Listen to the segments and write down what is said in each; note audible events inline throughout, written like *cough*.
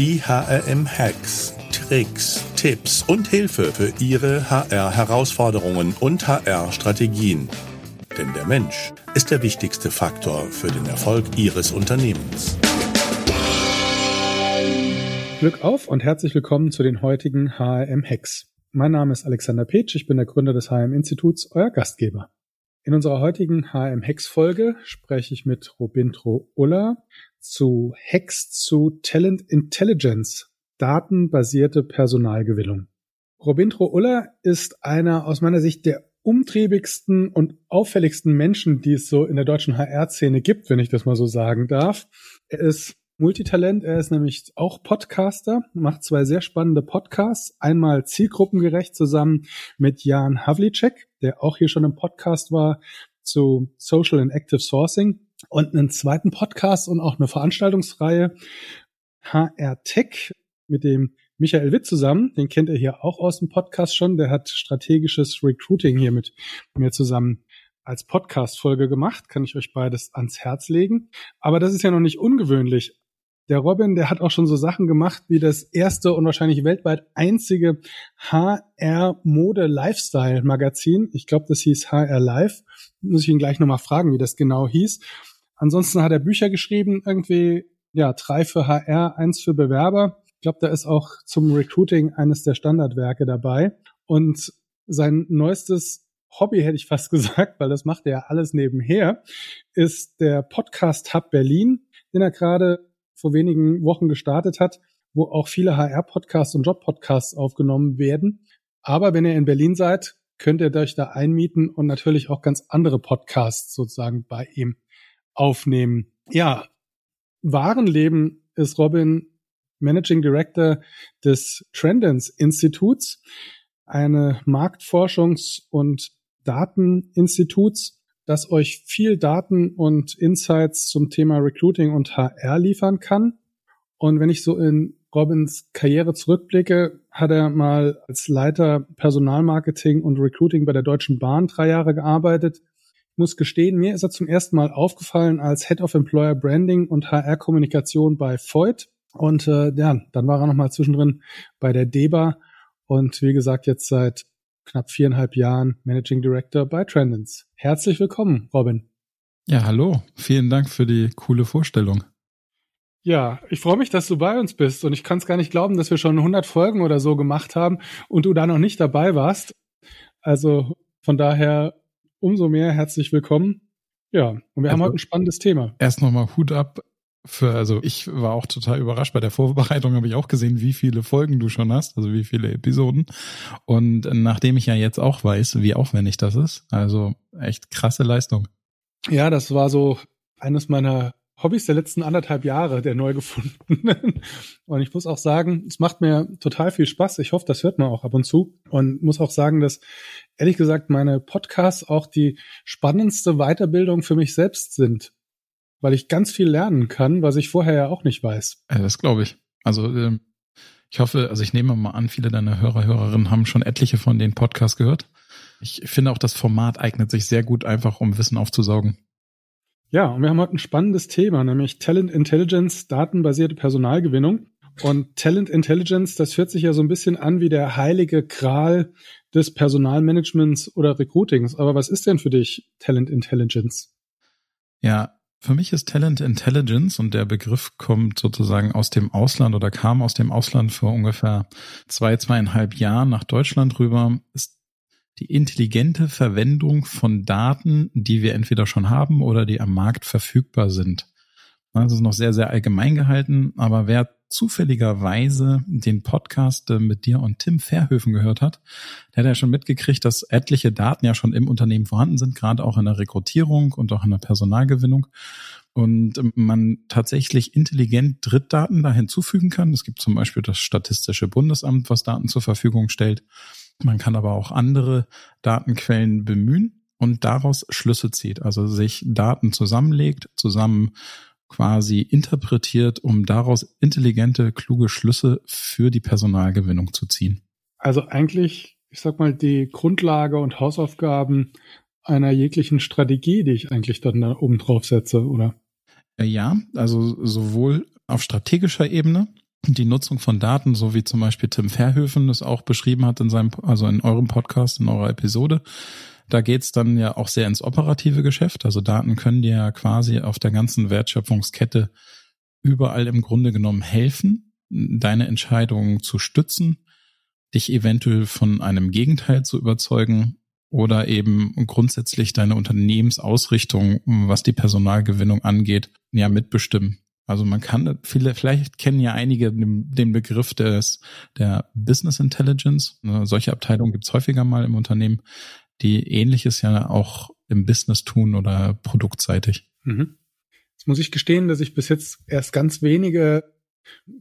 Die HRM-Hacks, Tricks, Tipps und Hilfe für Ihre HR-Herausforderungen und HR-Strategien. Denn der Mensch ist der wichtigste Faktor für den Erfolg Ihres Unternehmens. Glück auf und herzlich willkommen zu den heutigen HRM-Hacks. Mein Name ist Alexander Petsch, ich bin der Gründer des HRM-Instituts, euer Gastgeber. In unserer heutigen HM-Hex-Folge spreche ich mit Robintro Uller zu Hacks zu Talent Intelligence, datenbasierte Personalgewinnung. Robintro Uller ist einer aus meiner Sicht der umtriebigsten und auffälligsten Menschen, die es so in der deutschen HR-Szene gibt, wenn ich das mal so sagen darf. Er ist Multitalent. Er ist nämlich auch Podcaster, macht zwei sehr spannende Podcasts. Einmal zielgruppengerecht zusammen mit Jan Havlicek, der auch hier schon im Podcast war zu Social and Active Sourcing und einen zweiten Podcast und auch eine Veranstaltungsreihe HR Tech mit dem Michael Witt zusammen. Den kennt ihr hier auch aus dem Podcast schon. Der hat strategisches Recruiting hier mit mir zusammen als Podcast-Folge gemacht. Kann ich euch beides ans Herz legen. Aber das ist ja noch nicht ungewöhnlich. Der Robin, der hat auch schon so Sachen gemacht wie das erste und wahrscheinlich weltweit einzige HR-Mode-Lifestyle-Magazin. Ich glaube, das hieß HR Live. Muss ich ihn gleich nochmal fragen, wie das genau hieß. Ansonsten hat er Bücher geschrieben, irgendwie, ja, drei für HR, eins für Bewerber. Ich glaube, da ist auch zum Recruiting eines der Standardwerke dabei. Und sein neuestes Hobby, hätte ich fast *laughs* gesagt, weil das macht er ja alles nebenher, ist der Podcast Hub Berlin, den er gerade vor wenigen Wochen gestartet hat, wo auch viele HR-Podcasts und Job-Podcasts aufgenommen werden. Aber wenn ihr in Berlin seid, könnt ihr euch da einmieten und natürlich auch ganz andere Podcasts sozusagen bei ihm aufnehmen. Ja, Warenleben ist Robin Managing Director des Trendens Instituts, eine Marktforschungs- und Dateninstituts, das euch viel Daten und Insights zum Thema Recruiting und HR liefern kann. Und wenn ich so in Robins Karriere zurückblicke, hat er mal als Leiter Personalmarketing und Recruiting bei der Deutschen Bahn drei Jahre gearbeitet. Muss gestehen, mir ist er zum ersten Mal aufgefallen als Head of Employer Branding und HR-Kommunikation bei Voigt. Und äh, ja, dann war er nochmal zwischendrin bei der DEBA und wie gesagt jetzt seit knapp viereinhalb Jahren Managing Director bei Trendens. Herzlich willkommen, Robin. Ja, hallo. Vielen Dank für die coole Vorstellung. Ja, ich freue mich, dass du bei uns bist und ich kann es gar nicht glauben, dass wir schon 100 Folgen oder so gemacht haben und du da noch nicht dabei warst. Also von daher umso mehr herzlich willkommen. Ja, und wir also, haben heute ein spannendes Thema. Erst nochmal Hut ab für, also ich war auch total überrascht. Bei der Vorbereitung habe ich auch gesehen, wie viele Folgen du schon hast, also wie viele Episoden. Und nachdem ich ja jetzt auch weiß, wie aufwendig das ist, also echt krasse Leistung. Ja, das war so eines meiner Hobbys der letzten anderthalb Jahre, der neu gefundenen. *laughs* Und ich muss auch sagen, es macht mir total viel Spaß. Ich hoffe, das hört man auch ab und zu. Und muss auch sagen, dass ehrlich gesagt meine Podcasts auch die spannendste Weiterbildung für mich selbst sind weil ich ganz viel lernen kann, was ich vorher ja auch nicht weiß. Ja, das glaube ich. Also ähm, ich hoffe, also ich nehme mal an, viele deiner Hörer, Hörerinnen haben schon etliche von den Podcasts gehört. Ich finde auch, das Format eignet sich sehr gut, einfach um Wissen aufzusaugen. Ja, und wir haben heute ein spannendes Thema, nämlich Talent Intelligence, datenbasierte Personalgewinnung. Und Talent Intelligence, das hört sich ja so ein bisschen an wie der heilige Kral des Personalmanagements oder Recruitings. Aber was ist denn für dich Talent Intelligence? Ja, für mich ist Talent Intelligence und der Begriff kommt sozusagen aus dem Ausland oder kam aus dem Ausland vor ungefähr zwei, zweieinhalb Jahren nach Deutschland rüber, ist die intelligente Verwendung von Daten, die wir entweder schon haben oder die am Markt verfügbar sind. Das ist noch sehr, sehr allgemein gehalten, aber wer zufälligerweise den Podcast äh, mit dir und Tim Verhöfen gehört hat, der hat ja schon mitgekriegt, dass etliche Daten ja schon im Unternehmen vorhanden sind, gerade auch in der Rekrutierung und auch in der Personalgewinnung. Und ähm, man tatsächlich intelligent Drittdaten da hinzufügen kann. Es gibt zum Beispiel das Statistische Bundesamt, was Daten zur Verfügung stellt. Man kann aber auch andere Datenquellen bemühen und daraus Schlüsse zieht, also sich Daten zusammenlegt, zusammen quasi interpretiert, um daraus intelligente, kluge Schlüsse für die Personalgewinnung zu ziehen. Also eigentlich, ich sag mal, die Grundlage und Hausaufgaben einer jeglichen Strategie, die ich eigentlich dann da oben drauf setze, oder? Ja, also sowohl auf strategischer Ebene, die Nutzung von Daten, so wie zum Beispiel Tim Verhöfen das auch beschrieben hat in seinem, also in eurem Podcast, in eurer Episode. Da geht's dann ja auch sehr ins operative Geschäft. Also Daten können dir ja quasi auf der ganzen Wertschöpfungskette überall im Grunde genommen helfen, deine Entscheidungen zu stützen, dich eventuell von einem Gegenteil zu überzeugen oder eben grundsätzlich deine Unternehmensausrichtung, was die Personalgewinnung angeht, ja mitbestimmen. Also man kann viele, vielleicht kennen ja einige den, den Begriff des der Business Intelligence. Solche Abteilungen gibt es häufiger mal im Unternehmen, die ähnliches ja auch im Business tun oder produktseitig. Mhm. Jetzt muss ich gestehen, dass ich bis jetzt erst ganz wenige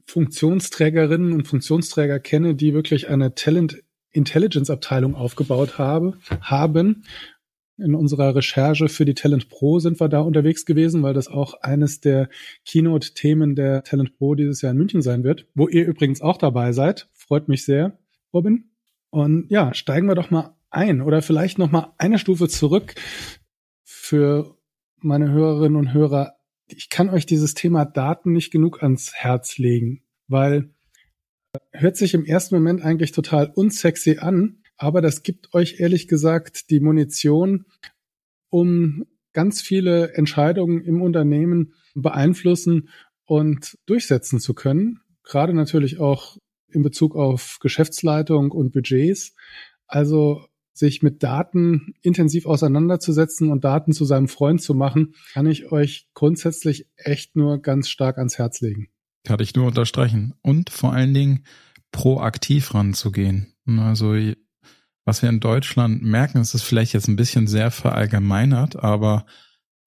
Funktionsträgerinnen und Funktionsträger kenne, die wirklich eine Talent Intelligence Abteilung aufgebaut habe, haben in unserer Recherche für die Talent Pro sind wir da unterwegs gewesen, weil das auch eines der Keynote-Themen der Talent Pro dieses Jahr in München sein wird, wo ihr übrigens auch dabei seid. Freut mich sehr, Robin. Und ja, steigen wir doch mal ein oder vielleicht noch mal eine Stufe zurück für meine Hörerinnen und Hörer. Ich kann euch dieses Thema Daten nicht genug ans Herz legen, weil hört sich im ersten Moment eigentlich total unsexy an, aber das gibt euch ehrlich gesagt die Munition, um ganz viele Entscheidungen im Unternehmen beeinflussen und durchsetzen zu können. Gerade natürlich auch in Bezug auf Geschäftsleitung und Budgets. Also sich mit Daten intensiv auseinanderzusetzen und Daten zu seinem Freund zu machen, kann ich euch grundsätzlich echt nur ganz stark ans Herz legen. Kann ich nur unterstreichen. Und vor allen Dingen proaktiv ranzugehen. Also was wir in Deutschland merken, ist es vielleicht jetzt ein bisschen sehr verallgemeinert, aber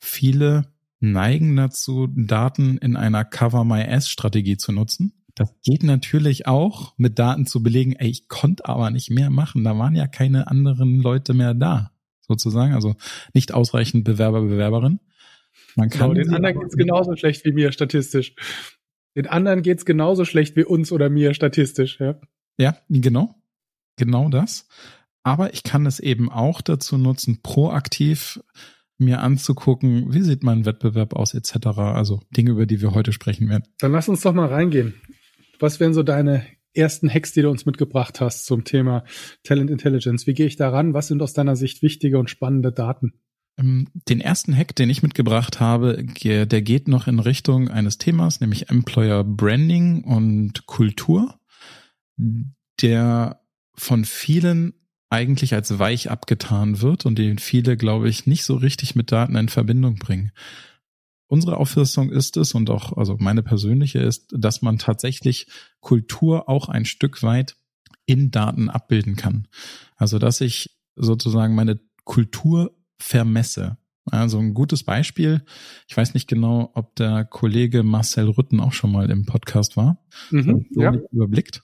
viele neigen dazu, Daten in einer Cover My Ass Strategie zu nutzen. Das geht natürlich auch mit Daten zu belegen, ey, ich konnte aber nicht mehr machen. Da waren ja keine anderen Leute mehr da, sozusagen. Also nicht ausreichend Bewerber, Bewerberin. Man kann genau, den anderen geht's genauso schlecht wie mir statistisch. Den anderen geht's genauso schlecht wie uns oder mir statistisch, ja. Ja, genau. Genau das. Aber ich kann es eben auch dazu nutzen, proaktiv mir anzugucken, wie sieht mein Wettbewerb aus, etc. Also Dinge, über die wir heute sprechen werden. Dann lass uns doch mal reingehen. Was wären so deine ersten Hacks, die du uns mitgebracht hast zum Thema Talent Intelligence? Wie gehe ich daran? Was sind aus deiner Sicht wichtige und spannende Daten? Ähm, den ersten Hack, den ich mitgebracht habe, der geht noch in Richtung eines Themas, nämlich Employer Branding und Kultur, der von vielen eigentlich als weich abgetan wird und den viele, glaube ich, nicht so richtig mit Daten in Verbindung bringen. Unsere Auffassung ist es und auch, also meine persönliche ist, dass man tatsächlich Kultur auch ein Stück weit in Daten abbilden kann. Also, dass ich sozusagen meine Kultur vermesse. Also ein gutes Beispiel. Ich weiß nicht genau, ob der Kollege Marcel Rütten auch schon mal im Podcast war. Mhm, so ja. Überblickt.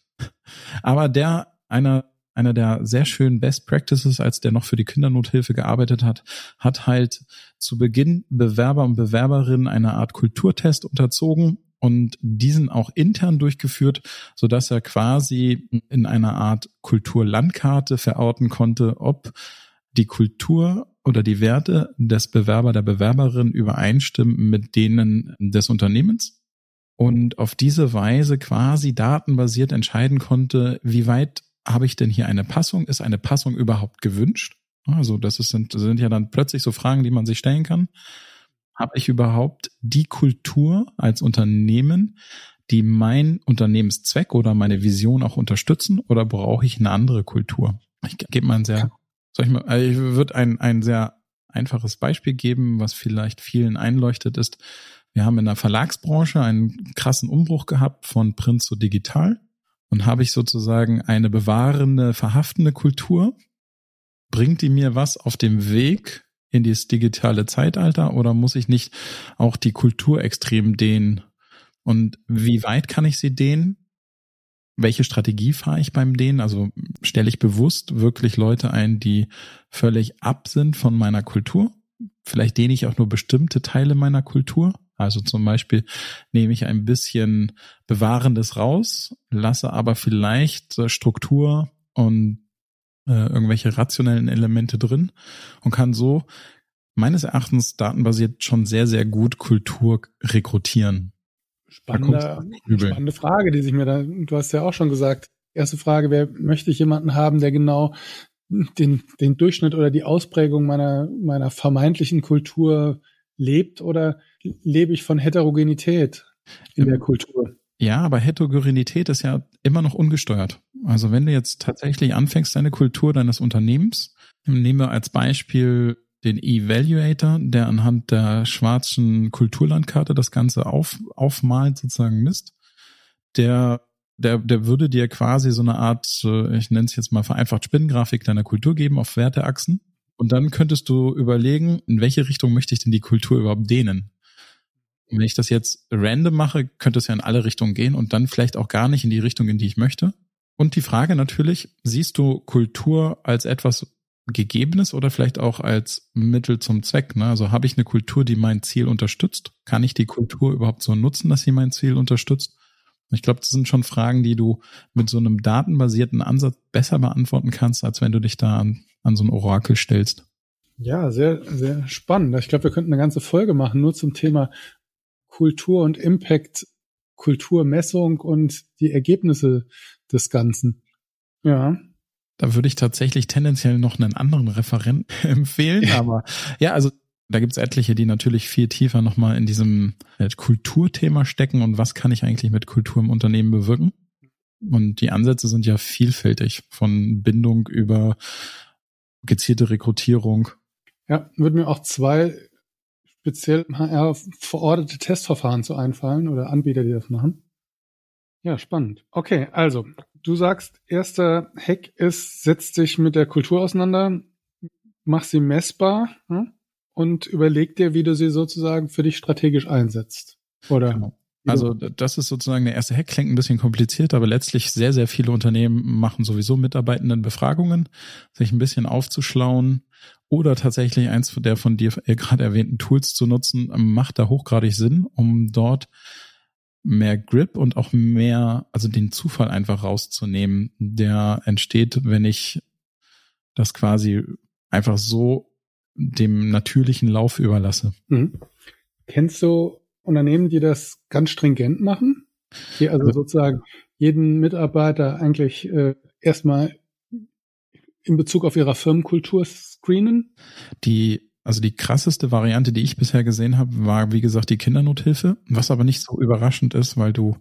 Aber der einer einer der sehr schönen Best Practices, als der noch für die Kindernothilfe gearbeitet hat, hat halt zu Beginn Bewerber und Bewerberinnen eine Art Kulturtest unterzogen und diesen auch intern durchgeführt, so dass er quasi in einer Art Kulturlandkarte verorten konnte, ob die Kultur oder die Werte des Bewerber, der Bewerberin übereinstimmen mit denen des Unternehmens und auf diese Weise quasi datenbasiert entscheiden konnte, wie weit habe ich denn hier eine Passung? Ist eine Passung überhaupt gewünscht? Also das ist, sind, sind ja dann plötzlich so Fragen, die man sich stellen kann. Habe ich überhaupt die Kultur als Unternehmen, die mein Unternehmenszweck oder meine Vision auch unterstützen oder brauche ich eine andere Kultur? Ich gebe mal ein sehr, soll ich mal, also ich würde ein, ein sehr einfaches Beispiel geben, was vielleicht vielen einleuchtet ist. Wir haben in der Verlagsbranche einen krassen Umbruch gehabt von Print zu digital. Und habe ich sozusagen eine bewahrende, verhaftende Kultur? Bringt die mir was auf dem Weg in dieses digitale Zeitalter oder muss ich nicht auch die Kultur extrem dehnen? Und wie weit kann ich sie dehnen? Welche Strategie fahre ich beim Dehnen? Also stelle ich bewusst wirklich Leute ein, die völlig ab sind von meiner Kultur? Vielleicht dehne ich auch nur bestimmte Teile meiner Kultur? Also zum Beispiel nehme ich ein bisschen Bewahrendes raus, lasse aber vielleicht Struktur und äh, irgendwelche rationellen Elemente drin und kann so meines Erachtens datenbasiert schon sehr, sehr gut Kultur rekrutieren. Spannende, spannende Frage, die sich mir da, du hast ja auch schon gesagt, erste Frage, wer möchte ich jemanden haben, der genau den, den Durchschnitt oder die Ausprägung meiner, meiner vermeintlichen Kultur lebt oder lebe ich von Heterogenität in der Kultur? Ja, aber Heterogenität ist ja immer noch ungesteuert. Also wenn du jetzt tatsächlich anfängst, deine Kultur deines Unternehmens, nehmen wir als Beispiel den Evaluator, der anhand der schwarzen Kulturlandkarte das Ganze auf, aufmalt, sozusagen misst, der, der, der würde dir quasi so eine Art, äh, ich nenne es jetzt mal vereinfacht, Spinnengrafik deiner Kultur geben auf Werteachsen. Und dann könntest du überlegen, in welche Richtung möchte ich denn die Kultur überhaupt dehnen? wenn ich das jetzt random mache, könnte es ja in alle Richtungen gehen und dann vielleicht auch gar nicht in die Richtung, in die ich möchte. Und die Frage natürlich, siehst du Kultur als etwas Gegebenes oder vielleicht auch als Mittel zum Zweck? Ne? Also habe ich eine Kultur, die mein Ziel unterstützt? Kann ich die Kultur überhaupt so nutzen, dass sie mein Ziel unterstützt? Ich glaube, das sind schon Fragen, die du mit so einem datenbasierten Ansatz besser beantworten kannst, als wenn du dich da an, an so ein Orakel stellst. Ja, sehr, sehr spannend. Ich glaube, wir könnten eine ganze Folge machen, nur zum Thema Kultur und Impact, Kulturmessung und die Ergebnisse des Ganzen. Ja. Da würde ich tatsächlich tendenziell noch einen anderen Referenten *laughs* empfehlen, aber ja, also da gibt's etliche, die natürlich viel tiefer nochmal in diesem äh, Kulturthema stecken und was kann ich eigentlich mit Kultur im Unternehmen bewirken. Und die Ansätze sind ja vielfältig, von Bindung über gezielte Rekrutierung. Ja, würden mir auch zwei speziell HR verordnete Testverfahren zu einfallen oder Anbieter, die das machen. Ja, spannend. Okay, also du sagst, erster Hack ist, setz dich mit der Kultur auseinander, mach sie messbar hm? und überleg dir, wie du sie sozusagen für dich strategisch einsetzt. Oder? Genau. Also das ist sozusagen der erste Hack, klingt ein bisschen kompliziert, aber letztlich sehr, sehr viele Unternehmen machen sowieso Mitarbeitendenbefragungen, sich ein bisschen aufzuschlauen oder tatsächlich eins der von dir gerade erwähnten Tools zu nutzen, macht da hochgradig Sinn, um dort mehr Grip und auch mehr, also den Zufall einfach rauszunehmen, der entsteht, wenn ich das quasi einfach so dem natürlichen Lauf überlasse. Mhm. Kennst du Unternehmen, die das ganz stringent machen? Die also sozusagen jeden Mitarbeiter eigentlich äh, erstmal in Bezug auf ihrer Firmenkultur screenen? Die, also die krasseste Variante, die ich bisher gesehen habe, war, wie gesagt, die Kindernothilfe, was aber nicht so überraschend ist, weil du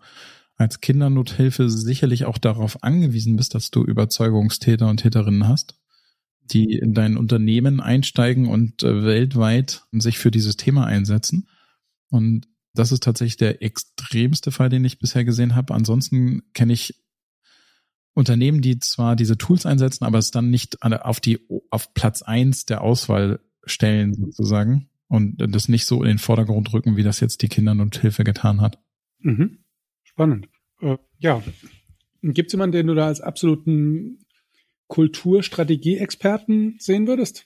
als Kindernothilfe sicherlich auch darauf angewiesen bist, dass du Überzeugungstäter und Täterinnen hast, die in dein Unternehmen einsteigen und äh, weltweit sich für dieses Thema einsetzen. Und das ist tatsächlich der extremste Fall, den ich bisher gesehen habe. Ansonsten kenne ich Unternehmen, die zwar diese Tools einsetzen, aber es dann nicht auf die auf Platz eins der Auswahl stellen sozusagen und das nicht so in den Vordergrund rücken, wie das jetzt die Kindern und Hilfe getan hat. Mhm. Spannend. Äh, ja. Gibt es jemanden, den du da als absoluten Kulturstrategie-Experten sehen würdest?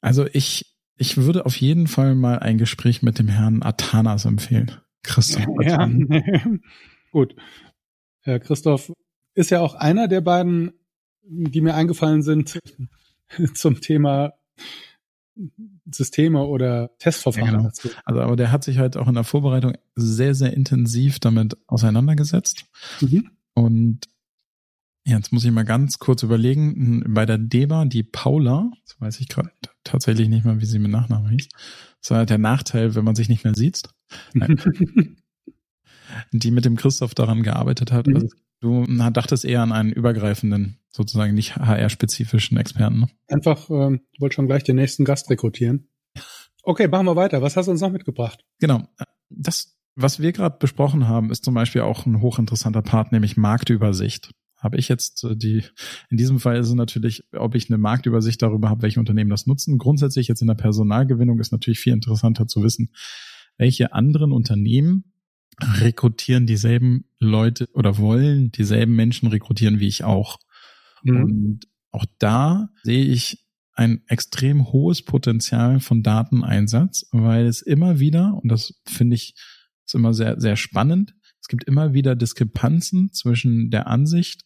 Also ich ich würde auf jeden Fall mal ein Gespräch mit dem Herrn Atanas empfehlen. Christoph. Ja, *laughs* gut. Herr Christoph ist ja auch einer der beiden, die mir eingefallen sind *laughs* zum Thema Systeme oder Testverfahren. Ja, genau. Also, aber der hat sich halt auch in der Vorbereitung sehr, sehr intensiv damit auseinandergesetzt. Mhm. Und Jetzt muss ich mal ganz kurz überlegen. Bei der Deba, die Paula, das weiß ich gerade tatsächlich nicht mal, wie sie mit Nachnamen hieß. Das war halt der Nachteil, wenn man sich nicht mehr sieht. *laughs* die mit dem Christoph daran gearbeitet hat. Mhm. Also du dachtest eher an einen übergreifenden, sozusagen nicht HR-spezifischen Experten. Ne? Einfach, ähm, wollte schon gleich den nächsten Gast rekrutieren. Okay, machen wir weiter. Was hast du uns noch mitgebracht? Genau. Das, was wir gerade besprochen haben, ist zum Beispiel auch ein hochinteressanter Part, nämlich Marktübersicht habe ich jetzt äh, die, in diesem Fall ist es natürlich, ob ich eine Marktübersicht darüber habe, welche Unternehmen das nutzen. Grundsätzlich jetzt in der Personalgewinnung ist natürlich viel interessanter zu wissen, welche anderen Unternehmen rekrutieren dieselben Leute oder wollen dieselben Menschen rekrutieren wie ich auch. Mhm. Und auch da sehe ich ein extrem hohes Potenzial von Dateneinsatz, weil es immer wieder, und das finde ich ist immer sehr, sehr spannend, es gibt immer wieder Diskrepanzen zwischen der Ansicht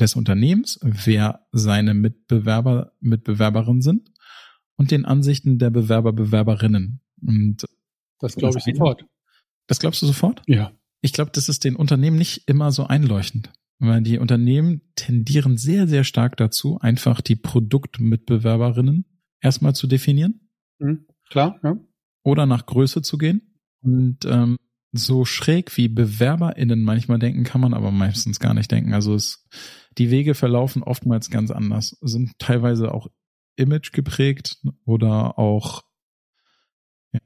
des Unternehmens, wer seine Mitbewerber, Mitbewerberinnen sind und den Ansichten der Bewerber, Bewerberinnen. Und das glaube ich sofort. Das glaubst du sofort? Ja. ich glaube, das ist den Unternehmen nicht immer so einleuchtend. Weil die Unternehmen tendieren sehr, sehr stark dazu, einfach die Produktmitbewerberinnen erstmal zu definieren. Mhm, klar, ja. Oder nach Größe zu gehen. Und ähm, so schräg wie BewerberInnen manchmal denken, kann man aber meistens gar nicht denken. Also es, die Wege verlaufen oftmals ganz anders, sind teilweise auch Image geprägt oder auch ja,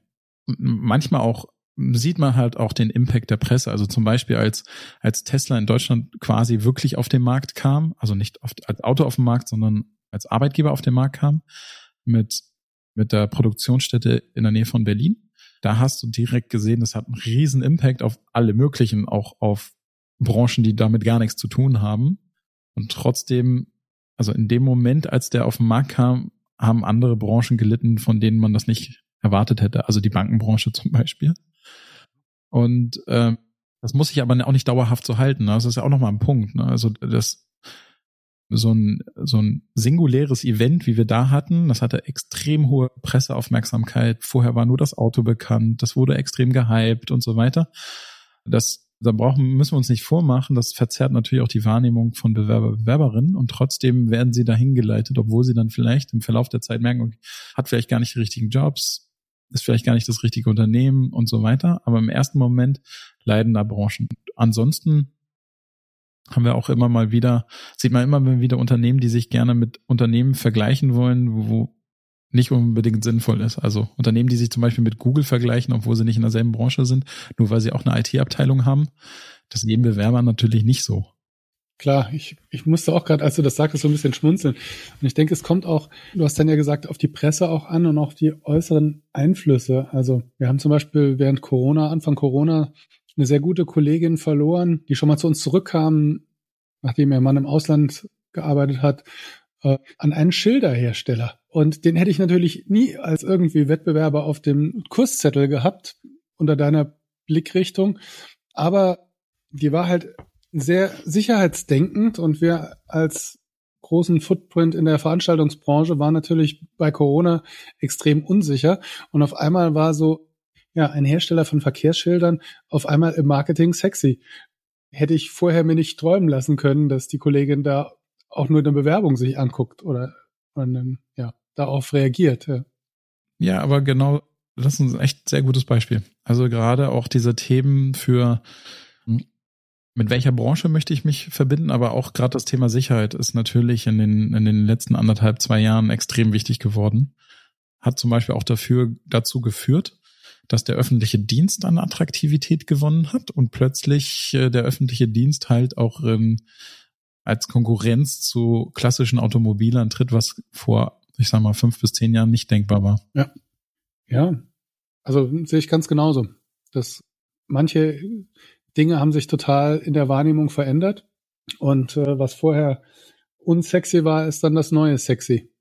manchmal auch sieht man halt auch den Impact der Presse. Also zum Beispiel als, als Tesla in Deutschland quasi wirklich auf den Markt kam, also nicht auf, als Auto auf den Markt, sondern als Arbeitgeber auf den Markt kam, mit, mit der Produktionsstätte in der Nähe von Berlin. Da hast du direkt gesehen, das hat einen riesen Impact auf alle möglichen, auch auf Branchen, die damit gar nichts zu tun haben. Und trotzdem, also in dem Moment, als der auf den Markt kam, haben andere Branchen gelitten, von denen man das nicht erwartet hätte. Also die Bankenbranche *laughs* zum Beispiel. Und äh, das muss sich aber auch nicht dauerhaft so halten. Ne? Das ist ja auch nochmal ein Punkt. Ne? Also das so ein, so ein singuläres Event, wie wir da hatten, das hatte extrem hohe Presseaufmerksamkeit. Vorher war nur das Auto bekannt, das wurde extrem gehypt und so weiter. Das, da brauchen, müssen wir uns nicht vormachen, das verzerrt natürlich auch die Wahrnehmung von Bewerber, Bewerberinnen und trotzdem werden sie dahin geleitet, obwohl sie dann vielleicht im Verlauf der Zeit merken, okay, hat vielleicht gar nicht die richtigen Jobs, ist vielleicht gar nicht das richtige Unternehmen und so weiter. Aber im ersten Moment leiden da Branchen. Ansonsten haben wir auch immer mal wieder, sieht man immer wieder Unternehmen, die sich gerne mit Unternehmen vergleichen wollen, wo nicht unbedingt sinnvoll ist. Also Unternehmen, die sich zum Beispiel mit Google vergleichen, obwohl sie nicht in derselben Branche sind, nur weil sie auch eine IT-Abteilung haben. Das geben Bewerber natürlich nicht so. Klar, ich, ich musste auch gerade, als du das sagtest, so ein bisschen schmunzeln. Und ich denke, es kommt auch, du hast dann ja gesagt, auf die Presse auch an und auch die äußeren Einflüsse. Also wir haben zum Beispiel während Corona, Anfang Corona, eine sehr gute Kollegin verloren, die schon mal zu uns zurückkam, nachdem ihr Mann im Ausland gearbeitet hat, äh, an einen Schilderhersteller. Und den hätte ich natürlich nie als irgendwie Wettbewerber auf dem Kurszettel gehabt, unter deiner Blickrichtung. Aber die war halt sehr sicherheitsdenkend und wir als großen Footprint in der Veranstaltungsbranche waren natürlich bei Corona extrem unsicher und auf einmal war so ja ein Hersteller von Verkehrsschildern auf einmal im Marketing sexy. Hätte ich vorher mir nicht träumen lassen können, dass die Kollegin da auch nur eine Bewerbung sich anguckt oder und, ja darauf reagiert. Ja. ja, aber genau das ist ein echt sehr gutes Beispiel. Also gerade auch diese Themen für mit welcher Branche möchte ich mich verbinden, aber auch gerade das Thema Sicherheit ist natürlich in den, in den letzten anderthalb, zwei Jahren extrem wichtig geworden. Hat zum Beispiel auch dafür, dazu geführt, dass der öffentliche Dienst an Attraktivität gewonnen hat und plötzlich äh, der öffentliche Dienst halt auch ähm, als Konkurrenz zu klassischen Automobilern tritt, was vor, ich sag mal, fünf bis zehn Jahren nicht denkbar war. Ja. Ja. Also sehe ich ganz genauso. Dass manche Dinge haben sich total in der Wahrnehmung verändert. Und äh, was vorher unsexy war, ist dann das neue sexy.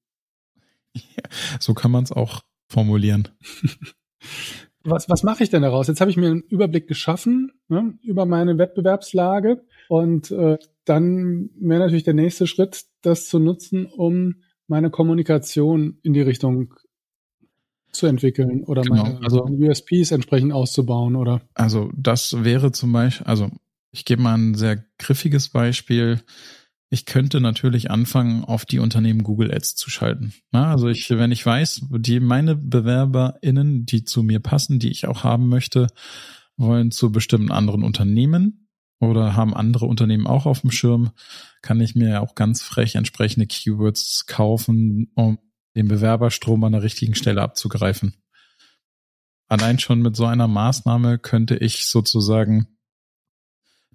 Ja, so kann man es auch formulieren. was was mache ich denn daraus? Jetzt habe ich mir einen Überblick geschaffen ne, über meine Wettbewerbslage und äh, dann wäre natürlich der nächste Schritt, das zu nutzen, um meine Kommunikation in die Richtung zu entwickeln oder genau, meine, also, meine USPs entsprechend auszubauen, oder? Also das wäre zum Beispiel, also ich gebe mal ein sehr griffiges Beispiel. Ich könnte natürlich anfangen, auf die Unternehmen Google Ads zu schalten. Na, also ich, wenn ich weiß, die meine BewerberInnen, die zu mir passen, die ich auch haben möchte, wollen zu bestimmten anderen Unternehmen oder haben andere Unternehmen auch auf dem Schirm, kann ich mir auch ganz frech entsprechende Keywords kaufen, um den Bewerberstrom an der richtigen Stelle abzugreifen. Allein schon mit so einer Maßnahme könnte ich sozusagen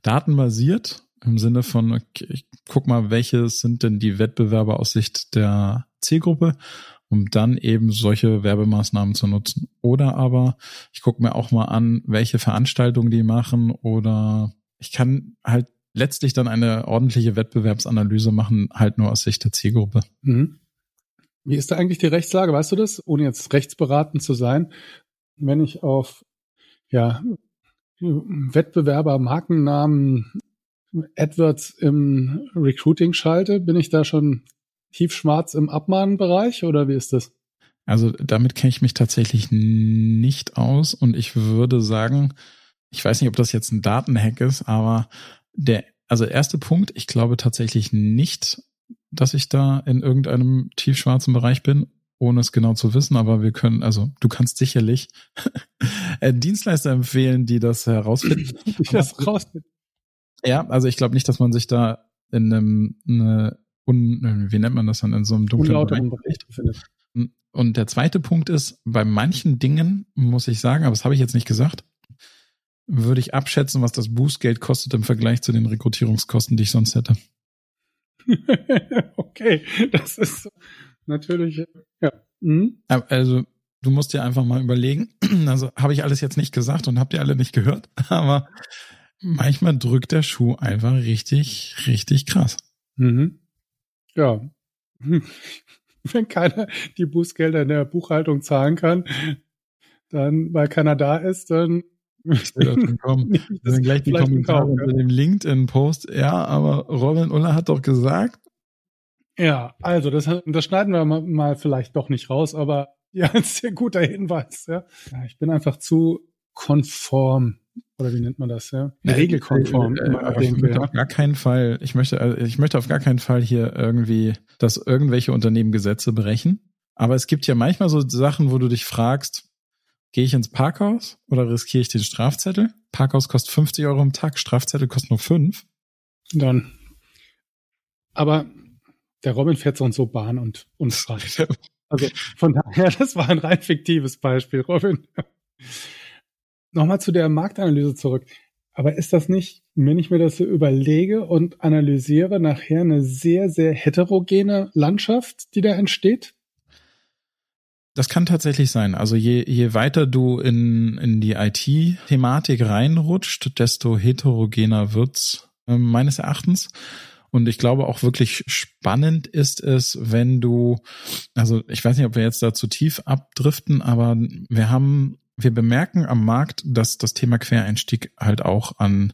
datenbasiert im Sinne von, okay, ich guck mal, welche sind denn die Wettbewerber aus Sicht der Zielgruppe, um dann eben solche Werbemaßnahmen zu nutzen. Oder aber ich gucke mir auch mal an, welche Veranstaltungen die machen oder ich kann halt letztlich dann eine ordentliche Wettbewerbsanalyse machen, halt nur aus Sicht der Zielgruppe. Mhm. Wie ist da eigentlich die Rechtslage? Weißt du das? Ohne jetzt rechtsberatend zu sein. Wenn ich auf, ja, Wettbewerber, Markennamen, AdWords im Recruiting schalte, bin ich da schon tiefschwarz im Abmahnbereich oder wie ist das? Also damit kenne ich mich tatsächlich nicht aus und ich würde sagen, ich weiß nicht, ob das jetzt ein Datenhack ist, aber der, also erste Punkt, ich glaube tatsächlich nicht, dass ich da in irgendeinem tiefschwarzen Bereich bin, ohne es genau zu wissen, aber wir können, also du kannst sicherlich *laughs* Dienstleister empfehlen, die das herausfinden. *laughs* Die das rausfinden. Ja, also ich glaube nicht, dass man sich da in einem, eine, un, wie nennt man das dann, in so einem dunklen Bereich befindet. Und der zweite Punkt ist, bei manchen Dingen muss ich sagen, aber das habe ich jetzt nicht gesagt, würde ich abschätzen, was das Boostgeld kostet im Vergleich zu den Rekrutierungskosten, die ich sonst hätte. *laughs* okay, das ist natürlich, ja. Mhm. Also, du musst dir einfach mal überlegen, *clears throat* also habe ich alles jetzt nicht gesagt und habt ihr alle nicht gehört, *laughs* aber manchmal drückt der Schuh einfach richtig, richtig krass. Mhm. Ja. *laughs* Wenn keiner die Bußgelder in der Buchhaltung zahlen kann, dann, weil keiner da ist, dann ich will dazu kommen. *laughs* Wir sind gleich die Kommentare unter dem LinkedIn-Post. Ja, aber Robin Uller hat doch gesagt. Ja, also das, das schneiden wir mal, vielleicht doch nicht raus, aber *laughs* ja, ein sehr guter Hinweis. Ja. ja ich bin einfach zu konform oder wie nennt man das, ja? Regelkonform. Äh, äh, ich möchte auf gar keinen Fall, ich möchte, also ich möchte auf gar keinen Fall hier irgendwie, dass irgendwelche Unternehmen Gesetze brechen. Aber es gibt ja manchmal so Sachen, wo du dich fragst, Gehe ich ins Parkhaus oder riskiere ich den Strafzettel? Parkhaus kostet 50 Euro am Tag, Strafzettel kostet nur 5. Dann. Aber der Robin fährt so und so Bahn und, und fragt. Also von daher, das war ein rein fiktives Beispiel, Robin. Nochmal zu der Marktanalyse zurück. Aber ist das nicht, wenn ich mir das so überlege und analysiere, nachher eine sehr, sehr heterogene Landschaft, die da entsteht? Das kann tatsächlich sein. Also je, je weiter du in, in die IT-Thematik reinrutscht, desto heterogener wird's äh, meines Erachtens. Und ich glaube auch wirklich spannend ist es, wenn du, also ich weiß nicht, ob wir jetzt da zu tief abdriften, aber wir haben, wir bemerken am Markt, dass das Thema Quereinstieg halt auch an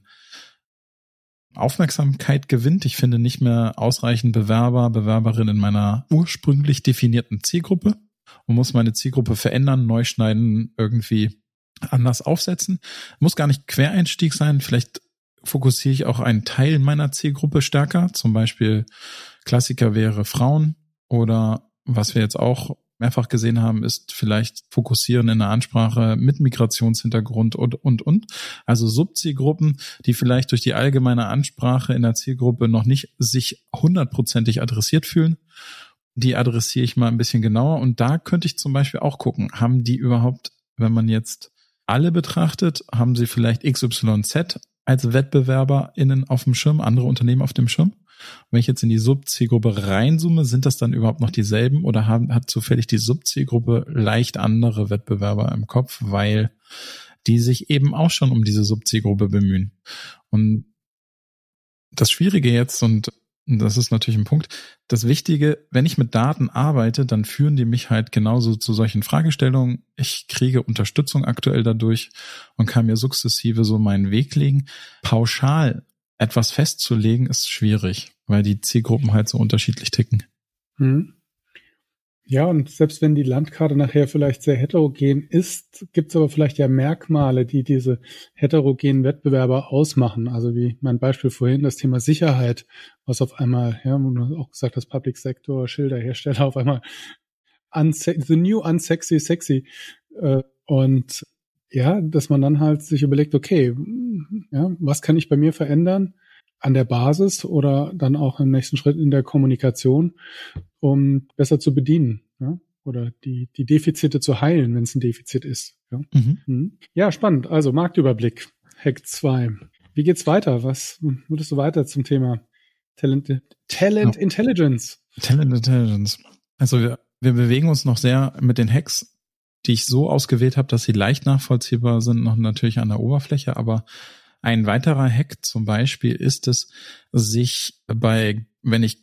Aufmerksamkeit gewinnt. Ich finde nicht mehr ausreichend Bewerber, Bewerberinnen in meiner ursprünglich definierten Zielgruppe und muss meine Zielgruppe verändern, neu schneiden, irgendwie anders aufsetzen. Muss gar nicht Quereinstieg sein. Vielleicht fokussiere ich auch einen Teil meiner Zielgruppe stärker. Zum Beispiel Klassiker wäre Frauen oder was wir jetzt auch mehrfach gesehen haben, ist vielleicht fokussieren in der Ansprache mit Migrationshintergrund und, und, und. Also Subzielgruppen, die vielleicht durch die allgemeine Ansprache in der Zielgruppe noch nicht sich hundertprozentig adressiert fühlen die adressiere ich mal ein bisschen genauer. Und da könnte ich zum Beispiel auch gucken, haben die überhaupt, wenn man jetzt alle betrachtet, haben sie vielleicht XYZ als WettbewerberInnen auf dem Schirm, andere Unternehmen auf dem Schirm? Wenn ich jetzt in die Subzielgruppe reinzoome, sind das dann überhaupt noch dieselben oder haben, hat zufällig die Subzielgruppe leicht andere Wettbewerber im Kopf, weil die sich eben auch schon um diese Subzielgruppe bemühen. Und das Schwierige jetzt, und das ist natürlich ein Punkt. Das Wichtige, wenn ich mit Daten arbeite, dann führen die mich halt genauso zu solchen Fragestellungen. Ich kriege Unterstützung aktuell dadurch und kann mir sukzessive so meinen Weg legen. Pauschal etwas festzulegen ist schwierig, weil die Zielgruppen halt so unterschiedlich ticken. Hm. Ja, und selbst wenn die Landkarte nachher vielleicht sehr heterogen ist, gibt es aber vielleicht ja Merkmale, die diese heterogenen Wettbewerber ausmachen. Also wie mein Beispiel vorhin, das Thema Sicherheit, was auf einmal, ja, wo du auch gesagt hast, Public Sector, Schilderhersteller *laughs* auf einmal the new unsexy sexy. Äh, und ja, dass man dann halt sich überlegt, okay, ja, was kann ich bei mir verändern? An der Basis oder dann auch im nächsten Schritt in der Kommunikation, um besser zu bedienen. Ja? Oder die, die Defizite zu heilen, wenn es ein Defizit ist. Ja? Mhm. Mhm. ja, spannend. Also Marktüberblick, Hack 2. Wie geht's weiter? Was würdest du weiter zum Thema Talent, Talent ja. Intelligence? Talent Intelligence. Also wir, wir bewegen uns noch sehr mit den Hacks, die ich so ausgewählt habe, dass sie leicht nachvollziehbar sind, noch natürlich an der Oberfläche, aber ein weiterer Hack zum Beispiel ist es, sich bei, wenn ich,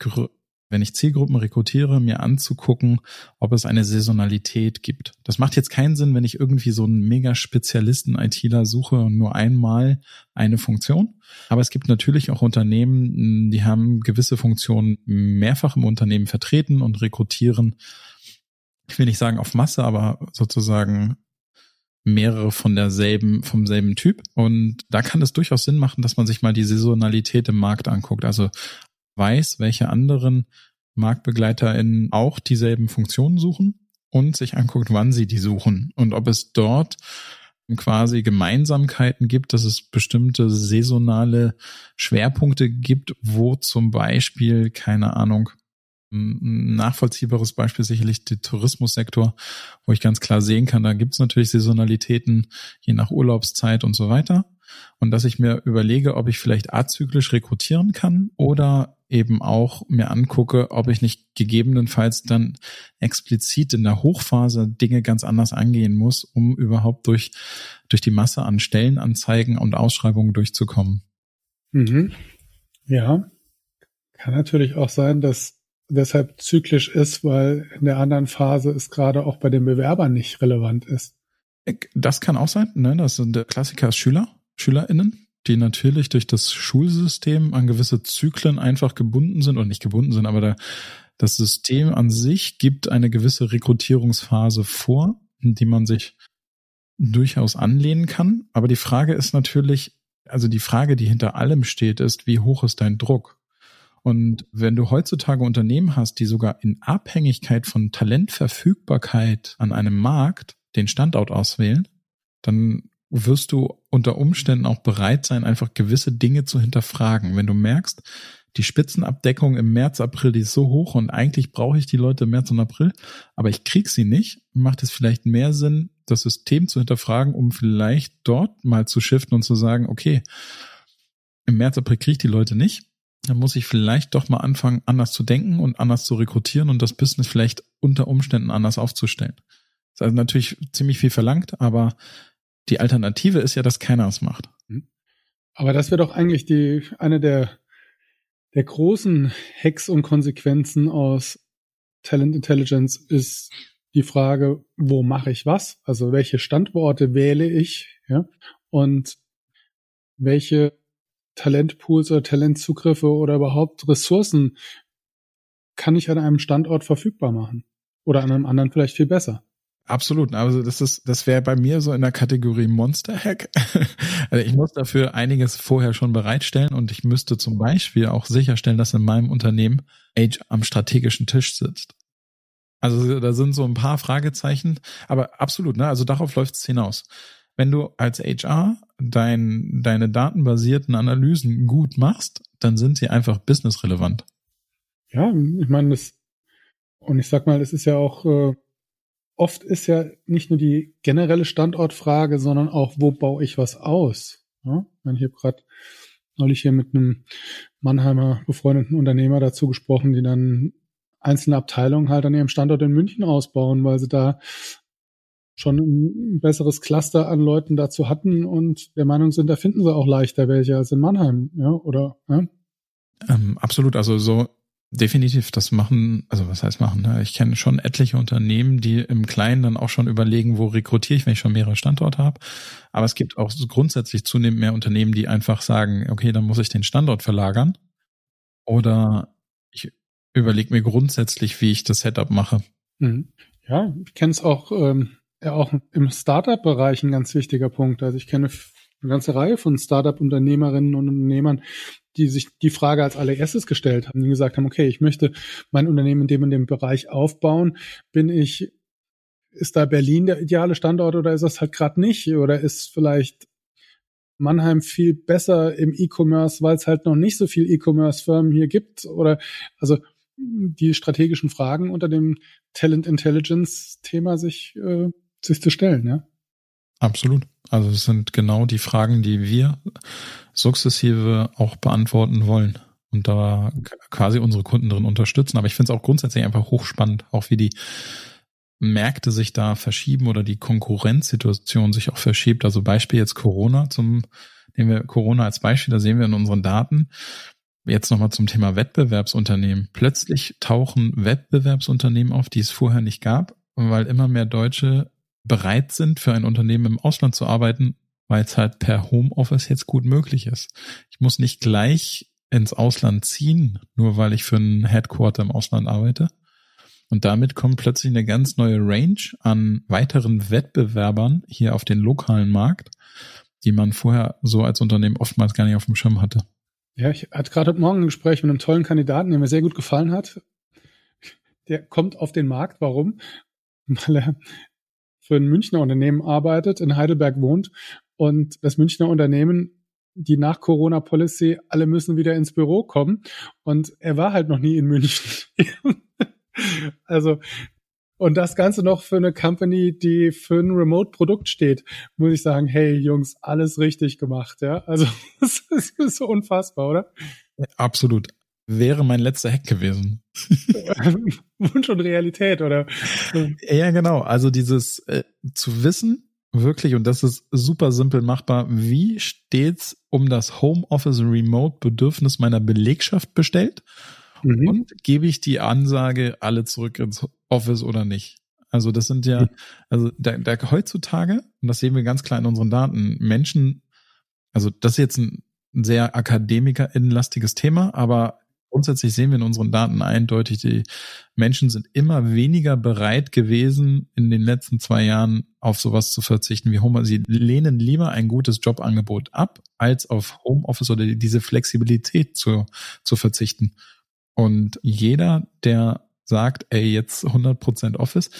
wenn ich Zielgruppen rekrutiere, mir anzugucken, ob es eine Saisonalität gibt. Das macht jetzt keinen Sinn, wenn ich irgendwie so einen mega Spezialisten ITler suche und nur einmal eine Funktion. Aber es gibt natürlich auch Unternehmen, die haben gewisse Funktionen mehrfach im Unternehmen vertreten und rekrutieren ich will nicht sagen auf Masse, aber sozusagen mehrere von derselben, vom selben Typ. Und da kann es durchaus Sinn machen, dass man sich mal die Saisonalität im Markt anguckt. Also weiß, welche anderen MarktbegleiterInnen auch dieselben Funktionen suchen und sich anguckt, wann sie die suchen und ob es dort quasi Gemeinsamkeiten gibt, dass es bestimmte saisonale Schwerpunkte gibt, wo zum Beispiel, keine Ahnung, nachvollziehbares Beispiel sicherlich der Tourismussektor, wo ich ganz klar sehen kann, da gibt es natürlich Saisonalitäten, je nach Urlaubszeit und so weiter. Und dass ich mir überlege, ob ich vielleicht azyklisch rekrutieren kann oder eben auch mir angucke, ob ich nicht gegebenenfalls dann explizit in der Hochphase Dinge ganz anders angehen muss, um überhaupt durch, durch die Masse an Stellenanzeigen und Ausschreibungen durchzukommen. Mhm. Ja, kann natürlich auch sein, dass deshalb zyklisch ist, weil in der anderen Phase es gerade auch bei den Bewerbern nicht relevant ist. Das kann auch sein, ne? Das sind der Klassiker Schüler, SchülerInnen, die natürlich durch das Schulsystem an gewisse Zyklen einfach gebunden sind und nicht gebunden sind, aber da, das System an sich gibt eine gewisse Rekrutierungsphase vor, die man sich durchaus anlehnen kann. Aber die Frage ist natürlich, also die Frage, die hinter allem steht, ist, wie hoch ist dein Druck? Und wenn du heutzutage Unternehmen hast, die sogar in Abhängigkeit von Talentverfügbarkeit an einem Markt den Standort auswählen, dann wirst du unter Umständen auch bereit sein, einfach gewisse Dinge zu hinterfragen. Wenn du merkst, die Spitzenabdeckung im März, April, die ist so hoch und eigentlich brauche ich die Leute im März und April, aber ich krieg sie nicht, macht es vielleicht mehr Sinn, das System zu hinterfragen, um vielleicht dort mal zu shiften und zu sagen, okay, im März, April kriege ich die Leute nicht, dann muss ich vielleicht doch mal anfangen, anders zu denken und anders zu rekrutieren und das Business vielleicht unter Umständen anders aufzustellen. Das ist also natürlich ziemlich viel verlangt, aber die Alternative ist ja, dass keiner es macht. Mhm. Aber das wäre doch eigentlich die, eine der, der großen Hacks und Konsequenzen aus Talent Intelligence ist die Frage, wo mache ich was? Also welche Standorte wähle ich, ja? Und welche Talentpools oder Talentzugriffe oder überhaupt Ressourcen kann ich an einem Standort verfügbar machen? Oder an einem anderen vielleicht viel besser? Absolut. Also das ist, das wäre bei mir so in der Kategorie Monster Hack. *laughs* also ich muss dafür einiges vorher schon bereitstellen und ich müsste zum Beispiel auch sicherstellen, dass in meinem Unternehmen Age am strategischen Tisch sitzt. Also da sind so ein paar Fragezeichen, aber absolut, ne? Also darauf läuft es hinaus. Wenn du als HR dein, deine datenbasierten Analysen gut machst, dann sind sie einfach businessrelevant. Ja, ich meine, das, und ich sag mal, es ist ja auch, äh, oft ist ja nicht nur die generelle Standortfrage, sondern auch, wo baue ich was aus? Ja? Ich habe gerade neulich hier mit einem Mannheimer befreundeten Unternehmer dazu gesprochen, die dann einzelne Abteilungen halt an ihrem Standort in München ausbauen, weil sie da schon ein besseres Cluster an Leuten dazu hatten und der Meinung sind, da finden sie auch leichter welche als in Mannheim, ja, oder? Ja? Ähm, absolut, also so definitiv das machen, also was heißt machen, ne? ich kenne schon etliche Unternehmen, die im Kleinen dann auch schon überlegen, wo rekrutiere ich, wenn ich schon mehrere Standorte habe, aber es gibt auch grundsätzlich zunehmend mehr Unternehmen, die einfach sagen, okay, dann muss ich den Standort verlagern oder ich überlege mir grundsätzlich, wie ich das Setup mache. Mhm. Ja, ich kenne es auch ähm, ja auch im Startup-Bereich ein ganz wichtiger Punkt. Also ich kenne eine ganze Reihe von Startup-Unternehmerinnen und Unternehmern, die sich die Frage als allererstes gestellt haben, die gesagt haben, okay, ich möchte mein Unternehmen in dem und dem Bereich aufbauen. Bin ich, ist da Berlin der ideale Standort oder ist das halt gerade nicht? Oder ist vielleicht Mannheim viel besser im E-Commerce, weil es halt noch nicht so viel E-Commerce-Firmen hier gibt? Oder also die strategischen Fragen unter dem Talent Intelligence Thema sich äh, sich zu stellen, ja. Absolut. Also es sind genau die Fragen, die wir sukzessive auch beantworten wollen und da quasi unsere Kunden drin unterstützen. Aber ich finde es auch grundsätzlich einfach hochspannend, auch wie die Märkte sich da verschieben oder die Konkurrenzsituation sich auch verschiebt. Also Beispiel jetzt Corona zum, nehmen wir Corona als Beispiel, da sehen wir in unseren Daten, jetzt nochmal zum Thema Wettbewerbsunternehmen. Plötzlich tauchen Wettbewerbsunternehmen auf, die es vorher nicht gab, weil immer mehr Deutsche bereit sind, für ein Unternehmen im Ausland zu arbeiten, weil es halt per Homeoffice jetzt gut möglich ist. Ich muss nicht gleich ins Ausland ziehen, nur weil ich für ein Headquarter im Ausland arbeite. Und damit kommt plötzlich eine ganz neue Range an weiteren Wettbewerbern hier auf den lokalen Markt, die man vorher so als Unternehmen oftmals gar nicht auf dem Schirm hatte. Ja, ich hatte gerade heute Morgen ein Gespräch mit einem tollen Kandidaten, der mir sehr gut gefallen hat. Der kommt auf den Markt. Warum? Weil er für ein Münchner Unternehmen arbeitet, in Heidelberg wohnt und das Münchner Unternehmen die nach Corona Policy, alle müssen wieder ins Büro kommen. Und er war halt noch nie in München. *laughs* also, und das Ganze noch für eine Company, die für ein Remote-Produkt steht, muss ich sagen, hey Jungs, alles richtig gemacht, ja. Also, *laughs* das ist so unfassbar, oder? Absolut. Wäre mein letzter Hack gewesen. *laughs* Wunsch und Realität, oder? Ja, genau. Also dieses äh, zu wissen, wirklich, und das ist super simpel machbar, wie steht's um das Homeoffice Remote Bedürfnis meiner Belegschaft bestellt? Mhm. Und gebe ich die Ansage, alle zurück ins Office oder nicht? Also das sind ja, also da, da heutzutage, und das sehen wir ganz klar in unseren Daten, Menschen, also das ist jetzt ein sehr akademikerinnenlastiges Thema, aber grundsätzlich sehen wir in unseren Daten eindeutig, die Menschen sind immer weniger bereit gewesen, in den letzten zwei Jahren auf sowas zu verzichten wie Homeoffice. Sie lehnen lieber ein gutes Jobangebot ab, als auf Homeoffice oder diese Flexibilität zu, zu verzichten. Und jeder, der sagt, ey, jetzt 100% Office,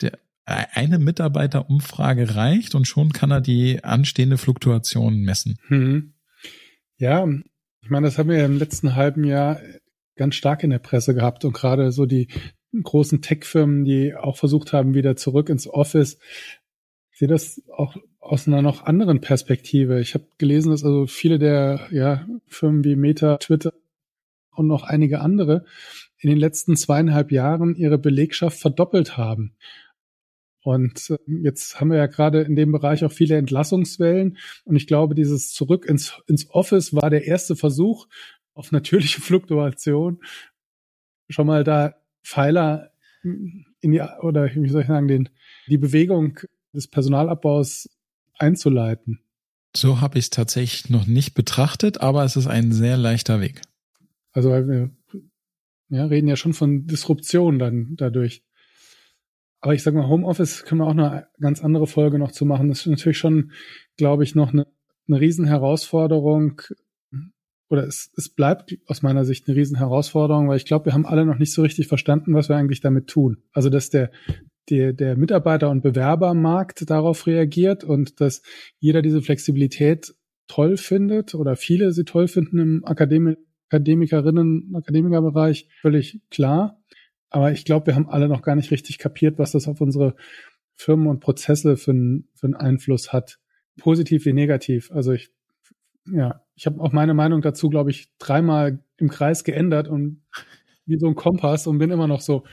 der, eine Mitarbeiterumfrage reicht und schon kann er die anstehende Fluktuation messen. Hm. Ja, ich meine, das haben wir im letzten halben Jahr ganz stark in der Presse gehabt und gerade so die großen Tech-Firmen, die auch versucht haben, wieder zurück ins Office. Ich sehe das auch aus einer noch anderen Perspektive. Ich habe gelesen, dass also viele der ja, Firmen wie Meta, Twitter und noch einige andere in den letzten zweieinhalb Jahren ihre Belegschaft verdoppelt haben. Und äh, jetzt haben wir ja gerade in dem Bereich auch viele Entlassungswellen. Und ich glaube, dieses Zurück ins, ins Office war der erste Versuch, auf natürliche *laughs* Fluktuation schon mal da Pfeiler in die, oder wie soll ich sagen, den, die Bewegung des Personalabbaus einzuleiten. So habe ich es tatsächlich noch nicht betrachtet, aber es ist ein sehr leichter Weg. Also wir ja, reden ja schon von Disruption dann dadurch. Aber ich sag mal, Homeoffice können wir auch eine ganz andere Folge noch zu machen. Das ist natürlich schon, glaube ich, noch eine, eine Riesenherausforderung, oder es, es bleibt aus meiner Sicht eine Riesenherausforderung, weil ich glaube, wir haben alle noch nicht so richtig verstanden, was wir eigentlich damit tun. Also, dass der, der, der Mitarbeiter- und Bewerbermarkt darauf reagiert und dass jeder diese Flexibilität toll findet oder viele sie toll finden im Akademi Akademikerinnen, Akademikerbereich, völlig klar. Aber ich glaube, wir haben alle noch gar nicht richtig kapiert, was das auf unsere Firmen und Prozesse für, einen, für einen Einfluss hat. Positiv wie negativ. Also ich ja, ich habe auch meine Meinung dazu, glaube ich, dreimal im Kreis geändert und wie so ein Kompass und bin immer noch so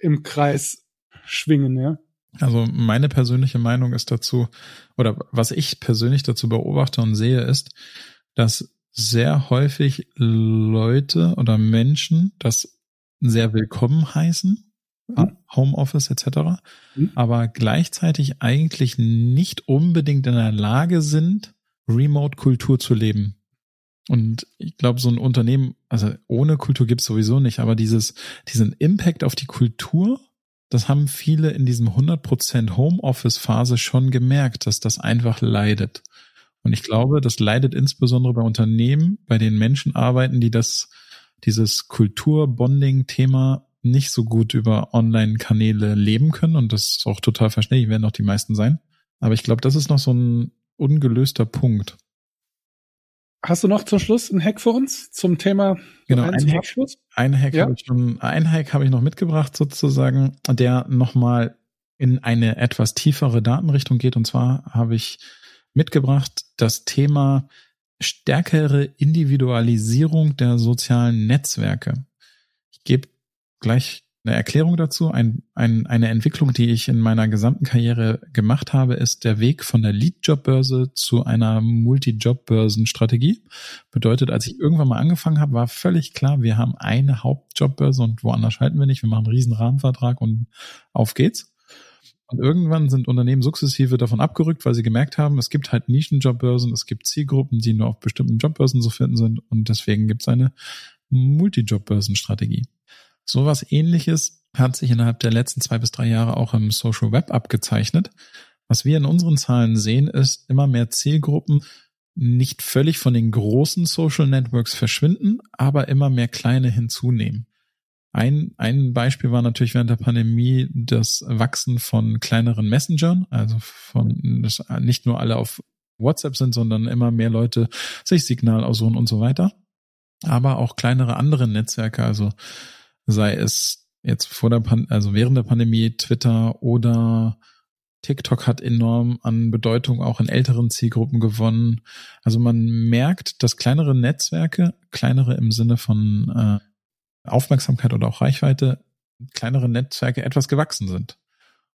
im Kreis schwingen, ja. Also meine persönliche Meinung ist dazu, oder was ich persönlich dazu beobachte und sehe, ist, dass sehr häufig Leute oder Menschen das sehr willkommen heißen, mhm. Homeoffice etc., mhm. aber gleichzeitig eigentlich nicht unbedingt in der Lage sind, Remote-Kultur zu leben. Und ich glaube, so ein Unternehmen, also ohne Kultur gibt's sowieso nicht, aber dieses, diesen Impact auf die Kultur, das haben viele in diesem 100% Homeoffice-Phase schon gemerkt, dass das einfach leidet. Und ich glaube, das leidet insbesondere bei Unternehmen, bei denen Menschen arbeiten, die das, dieses Kultur-Bonding-Thema nicht so gut über Online-Kanäle leben können. Und das ist auch total verständlich, werden auch die meisten sein. Aber ich glaube, das ist noch so ein ungelöster Punkt. Hast du noch zum Schluss einen Hack für uns zum Thema? Genau, ein Hack, ein Hack ja? habe ich schon, ein Hack habe ich noch mitgebracht sozusagen, der nochmal in eine etwas tiefere Datenrichtung geht. Und zwar habe ich mitgebracht das Thema stärkere Individualisierung der sozialen Netzwerke. Ich gebe gleich eine Erklärung dazu. Ein, ein, eine Entwicklung, die ich in meiner gesamten Karriere gemacht habe, ist der Weg von der Lead-Job-Börse zu einer Multi-Job-Börsen-Strategie. Bedeutet, als ich irgendwann mal angefangen habe, war völlig klar, wir haben eine Hauptjobbörse und woanders schalten wir nicht. Wir machen einen riesen Rahmenvertrag und auf geht's. Und irgendwann sind Unternehmen sukzessive davon abgerückt, weil sie gemerkt haben, es gibt halt Nischenjobbörsen, es gibt Zielgruppen, die nur auf bestimmten Jobbörsen zu finden sind und deswegen gibt es eine Multi-Jobbörsen-Strategie. Sowas ähnliches hat sich innerhalb der letzten zwei bis drei Jahre auch im Social Web abgezeichnet. Was wir in unseren Zahlen sehen, ist immer mehr Zielgruppen nicht völlig von den großen Social Networks verschwinden, aber immer mehr kleine hinzunehmen. Ein, ein Beispiel war natürlich während der Pandemie das Wachsen von kleineren Messengern, also von dass nicht nur alle auf WhatsApp sind, sondern immer mehr Leute sich Signal aussuchen und so weiter. Aber auch kleinere andere Netzwerke, also sei es jetzt vor der Pan also während der Pandemie Twitter oder TikTok hat enorm an Bedeutung auch in älteren Zielgruppen gewonnen. Also man merkt, dass kleinere Netzwerke, kleinere im Sinne von äh, Aufmerksamkeit oder auch Reichweite, kleinere Netzwerke etwas gewachsen sind.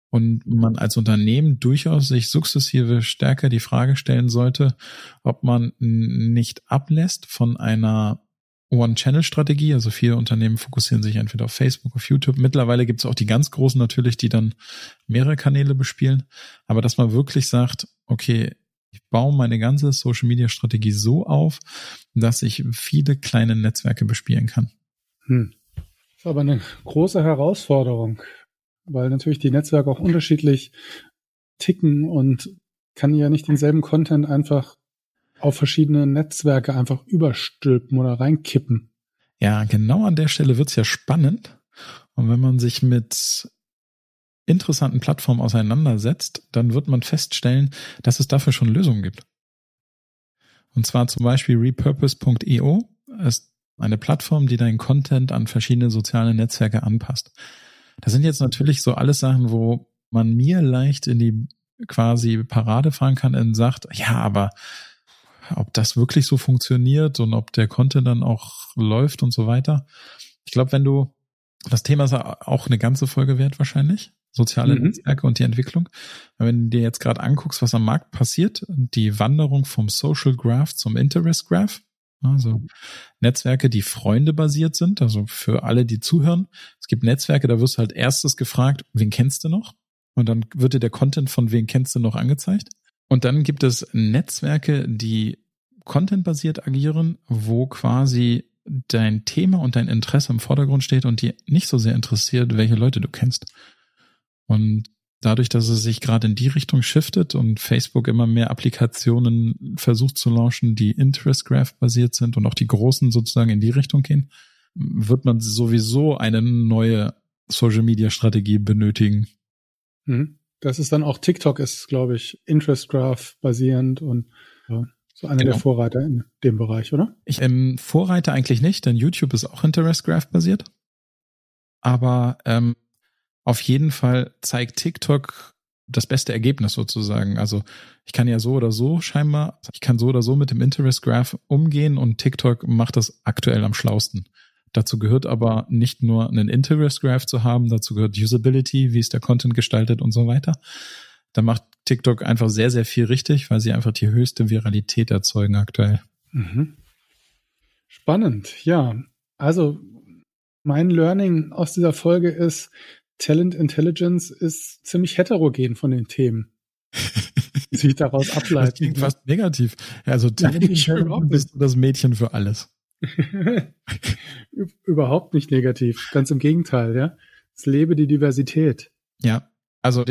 Und man als Unternehmen durchaus sich sukzessive stärker die Frage stellen sollte, ob man nicht ablässt von einer One-Channel-Strategie. Also viele Unternehmen fokussieren sich entweder auf Facebook, auf YouTube. Mittlerweile gibt es auch die ganz großen natürlich, die dann mehrere Kanäle bespielen. Aber dass man wirklich sagt, okay, ich baue meine ganze Social-Media-Strategie so auf, dass ich viele kleine Netzwerke bespielen kann. Hm. Das ist aber eine große Herausforderung, weil natürlich die Netzwerke auch unterschiedlich ticken und kann ja nicht denselben Content einfach auf verschiedene Netzwerke einfach überstülpen oder reinkippen. Ja, genau an der Stelle wird's ja spannend. Und wenn man sich mit interessanten Plattformen auseinandersetzt, dann wird man feststellen, dass es dafür schon Lösungen gibt. Und zwar zum Beispiel repurpose.io ist eine Plattform, die deinen Content an verschiedene soziale Netzwerke anpasst. Das sind jetzt natürlich so alles Sachen, wo man mir leicht in die quasi Parade fahren kann und sagt, ja, aber ob das wirklich so funktioniert und ob der Content dann auch läuft und so weiter. Ich glaube, wenn du, das Thema ist auch eine ganze Folge wert wahrscheinlich, soziale mhm. Netzwerke und die Entwicklung. Wenn du dir jetzt gerade anguckst, was am Markt passiert, die Wanderung vom Social Graph zum Interest Graph, also Netzwerke, die Freunde basiert sind, also für alle, die zuhören. Es gibt Netzwerke, da wirst du halt erstes gefragt, wen kennst du noch? Und dann wird dir der Content von wen kennst du noch angezeigt. Und dann gibt es Netzwerke, die contentbasiert agieren, wo quasi dein Thema und dein Interesse im Vordergrund steht und die nicht so sehr interessiert, welche Leute du kennst. Und dadurch, dass es sich gerade in die Richtung shiftet und Facebook immer mehr Applikationen versucht zu launchen, die Interest Graph basiert sind und auch die großen sozusagen in die Richtung gehen, wird man sowieso eine neue Social Media Strategie benötigen. Mhm. Das ist dann auch TikTok ist, glaube ich, Interest Graph basierend und ja, so einer genau. der Vorreiter in dem Bereich, oder? Ich ähm, Vorreiter eigentlich nicht, denn YouTube ist auch Interest Graph basiert. Aber ähm, auf jeden Fall zeigt TikTok das beste Ergebnis sozusagen. Also ich kann ja so oder so scheinbar, ich kann so oder so mit dem Interest Graph umgehen und TikTok macht das aktuell am schlausten. Dazu gehört aber nicht nur einen Interest Graph zu haben, dazu gehört Usability, wie ist der Content gestaltet und so weiter. Da macht TikTok einfach sehr, sehr viel richtig, weil sie einfach die höchste Viralität erzeugen aktuell. Mhm. Spannend, ja. Also mein Learning aus dieser Folge ist, Talent Intelligence ist ziemlich heterogen von den Themen. *laughs* die sich daraus ableiten. Das klingt fast negativ. Also Talent *laughs* Intelligence bist du das Mädchen für alles. Überhaupt nicht negativ. Ganz im Gegenteil, ja. Es lebe die Diversität. Ja, also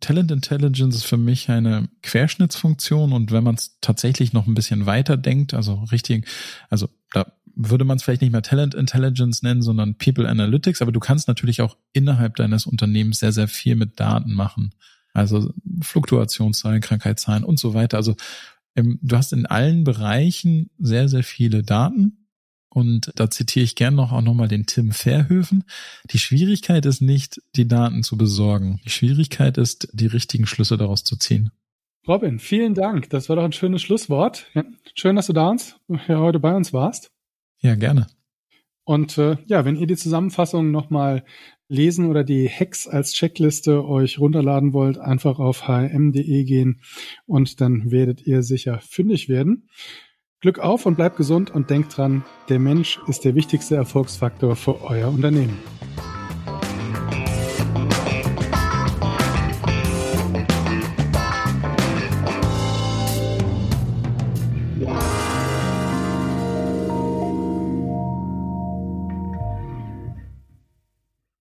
Talent Intelligence ist für mich eine Querschnittsfunktion und wenn man es tatsächlich noch ein bisschen weiter denkt, also richtig, also da würde man es vielleicht nicht mehr Talent Intelligence nennen, sondern People Analytics, aber du kannst natürlich auch innerhalb deines Unternehmens sehr, sehr viel mit Daten machen. Also Fluktuationszahlen, Krankheitszahlen und so weiter. Also ähm, du hast in allen Bereichen sehr, sehr viele Daten und da zitiere ich gern noch auch nochmal den Tim Verhöfen. Die Schwierigkeit ist nicht, die Daten zu besorgen. Die Schwierigkeit ist, die richtigen Schlüsse daraus zu ziehen. Robin, vielen Dank. Das war doch ein schönes Schlusswort. Schön, dass du da uns, ja, heute bei uns warst. Ja, gerne. Und äh, ja, wenn ihr die Zusammenfassung nochmal lesen oder die Hacks als Checkliste euch runterladen wollt, einfach auf hm.de gehen und dann werdet ihr sicher fündig werden. Glück auf und bleibt gesund und denkt dran, der Mensch ist der wichtigste Erfolgsfaktor für euer Unternehmen.